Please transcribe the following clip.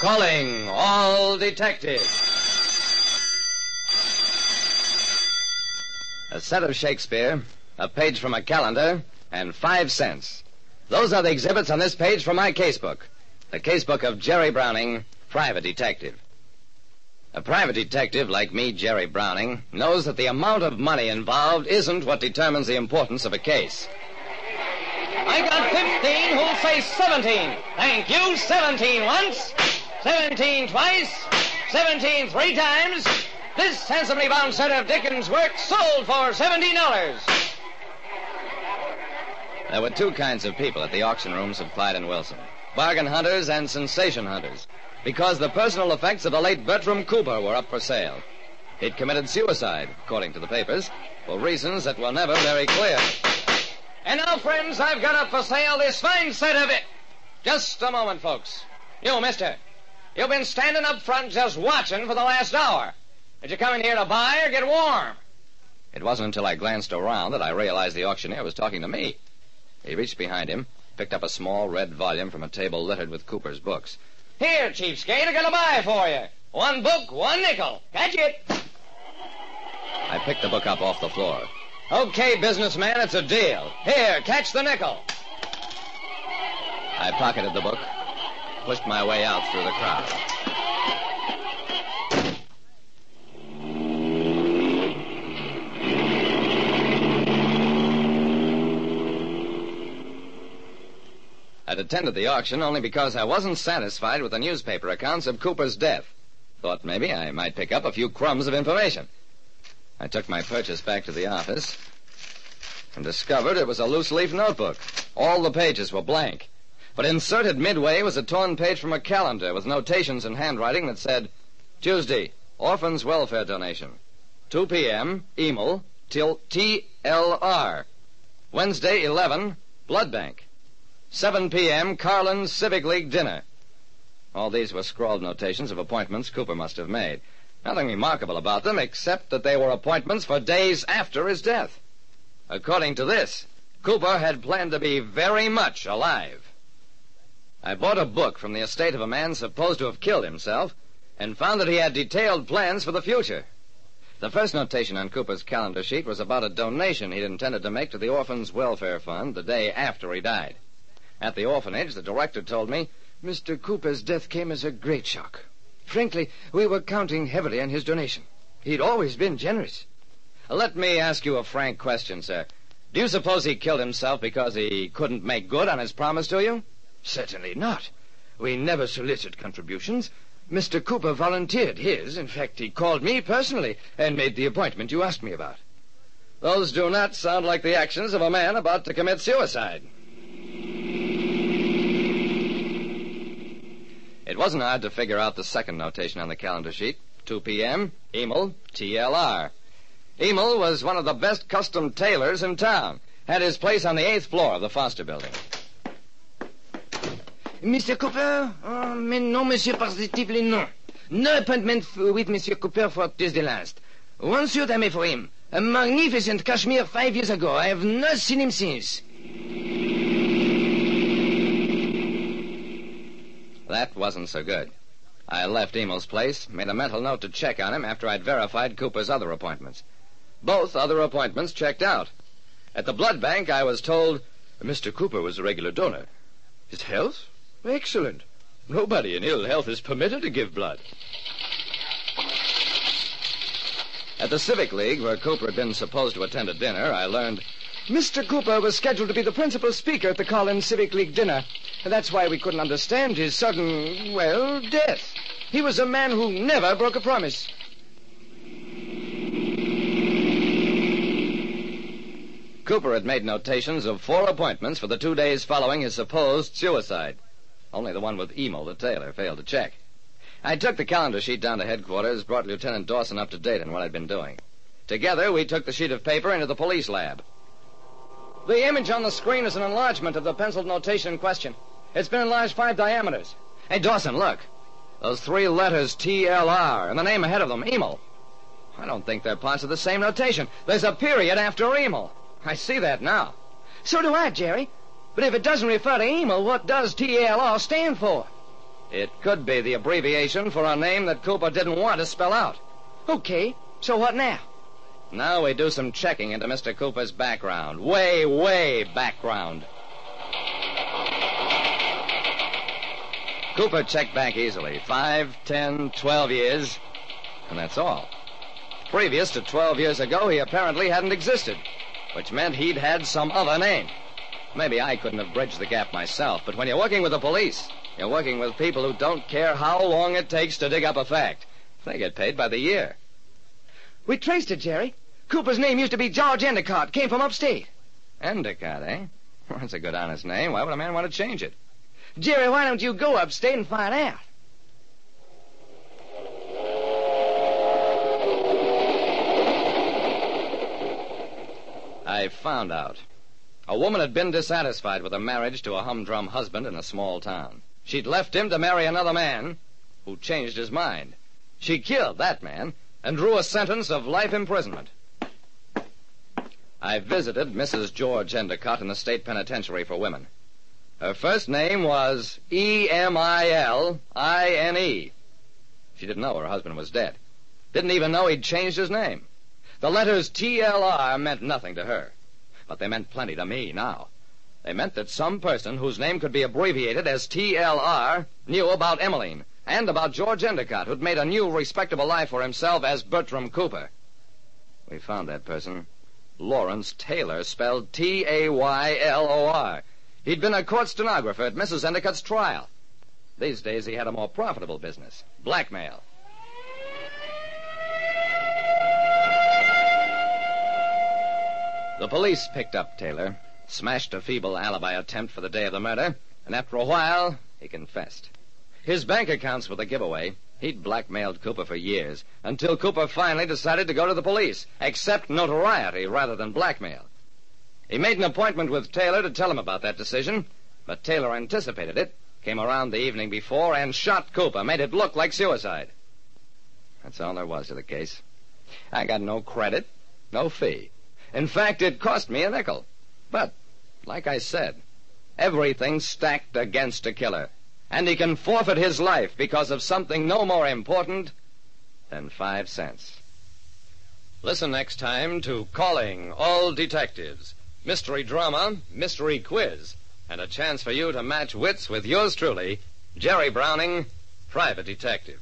Calling all detectives. A set of Shakespeare, a page from a calendar, and five cents. Those are the exhibits on this page from my casebook. The casebook of Jerry Browning, private detective. A private detective like me, Jerry Browning, knows that the amount of money involved isn't what determines the importance of a case. I got 15 who'll say 17. Thank you. 17 once, 17 twice, 17 three times. This handsomely bound set of Dickens works sold for $17. There were two kinds of people at the auction rooms of Clyde and Wilson bargain hunters and sensation hunters, because the personal effects of the late Bertram Cooper were up for sale. He'd committed suicide, according to the papers, for reasons that were never very clear. And now, friends, I've got up for sale this fine set of it. Just a moment, folks. You, mister, you've been standing up front just watching for the last hour. Did you come in here to buy or get warm? It wasn't until I glanced around that I realized the auctioneer was talking to me. He reached behind him, picked up a small red volume from a table littered with Cooper's books. Here, cheapskate, I got a buy for you. One book, one nickel. Catch it. I picked the book up off the floor. Okay, businessman, it's a deal. Here, catch the nickel. I pocketed the book, pushed my way out through the crowd. I'd attended the auction only because I wasn't satisfied with the newspaper accounts of Cooper's death. Thought maybe I might pick up a few crumbs of information. I took my purchase back to the office and discovered it was a loose leaf notebook. All the pages were blank. But inserted midway was a torn page from a calendar with notations in handwriting that said, Tuesday, Orphans Welfare Donation. 2 p.m., Emil, till TLR. Wednesday, 11, Blood Bank. 7 p.m., Carlin's Civic League dinner. All these were scrawled notations of appointments Cooper must have made. Nothing remarkable about them except that they were appointments for days after his death. According to this, Cooper had planned to be very much alive. I bought a book from the estate of a man supposed to have killed himself and found that he had detailed plans for the future. The first notation on Cooper's calendar sheet was about a donation he'd intended to make to the Orphans Welfare Fund the day after he died. At the orphanage, the director told me, Mr. Cooper's death came as a great shock. Frankly, we were counting heavily on his donation. He'd always been generous. Let me ask you a frank question, sir. Do you suppose he killed himself because he couldn't make good on his promise to you? Certainly not. We never solicit contributions. Mr. Cooper volunteered his. In fact, he called me personally and made the appointment you asked me about. Those do not sound like the actions of a man about to commit suicide. It wasn't hard to figure out the second notation on the calendar sheet. 2 p.m., Emil, TLR. Emil was one of the best custom tailors in town. Had his place on the eighth floor of the Foster building. Mr. Cooper? Oh, mais non, monsieur, positively non. No appointment with Monsieur Cooper for Tuesday last. One suit I made for him. A magnificent cashmere five years ago. I have not seen him since. That wasn't so good. I left Emil's place, made a mental note to check on him after I'd verified Cooper's other appointments. Both other appointments checked out. At the blood bank, I was told Mr. Cooper was a regular donor. His health? Excellent. Nobody in ill health is permitted to give blood. At the Civic League, where Cooper had been supposed to attend a dinner, I learned Mr. Cooper was scheduled to be the principal speaker at the Collins Civic League dinner. That's why we couldn't understand his sudden, well, death. He was a man who never broke a promise. Cooper had made notations of four appointments for the two days following his supposed suicide. Only the one with Emil, the tailor, failed to check. I took the calendar sheet down to headquarters, brought Lieutenant Dawson up to date on what I'd been doing. Together, we took the sheet of paper into the police lab. The image on the screen is an enlargement of the penciled notation in question. It's been enlarged five diameters. Hey, Dawson, look. Those three letters TLR and the name ahead of them, Emil. I don't think they're parts of the same notation. There's a period after Emil. I see that now. So do I, Jerry. But if it doesn't refer to Emil, what does TLR stand for? It could be the abbreviation for a name that Cooper didn't want to spell out. Okay, so what now? Now we do some checking into Mr. Cooper's background. Way, way background. Cooper checked back easily. Five, ten, twelve years. And that's all. Previous to 12 years ago, he apparently hadn't existed, which meant he'd had some other name. Maybe I couldn't have bridged the gap myself, but when you're working with the police, you're working with people who don't care how long it takes to dig up a fact. They get paid by the year. We traced it, Jerry. Cooper's name used to be George Endicott. Came from upstate. Endicott, eh? Well, that's a good honest name. Why would a man want to change it? Jerry, why don't you go upstate and find out? I found out. A woman had been dissatisfied with a marriage to a humdrum husband in a small town. She'd left him to marry another man who changed his mind. She killed that man and drew a sentence of life imprisonment. I visited Mrs. George Endicott in the state penitentiary for women. Her first name was E M I L I N E. She didn't know her husband was dead. Didn't even know he'd changed his name. The letters TLR meant nothing to her, but they meant plenty to me now. They meant that some person whose name could be abbreviated as TLR knew about Emiline and about George Endicott, who'd made a new respectable life for himself as Bertram Cooper. We found that person. Lawrence Taylor, spelled T-A-Y-L-O-R. He'd been a court stenographer at Mrs. Endicott's trial. These days he had a more profitable business, blackmail. The police picked up Taylor, smashed a feeble alibi attempt for the day of the murder, and after a while, he confessed. His bank accounts were the giveaway. He'd blackmailed Cooper for years, until Cooper finally decided to go to the police, accept notoriety rather than blackmail. He made an appointment with Taylor to tell him about that decision, but Taylor anticipated it, came around the evening before, and shot Cooper, made it look like suicide. That's all there was to the case. I got no credit, no fee. In fact, it cost me a nickel. But, like I said, everything's stacked against a killer. And he can forfeit his life because of something no more important than five cents. Listen next time to Calling All Detectives. Mystery drama, mystery quiz, and a chance for you to match wits with yours truly, Jerry Browning, private detective.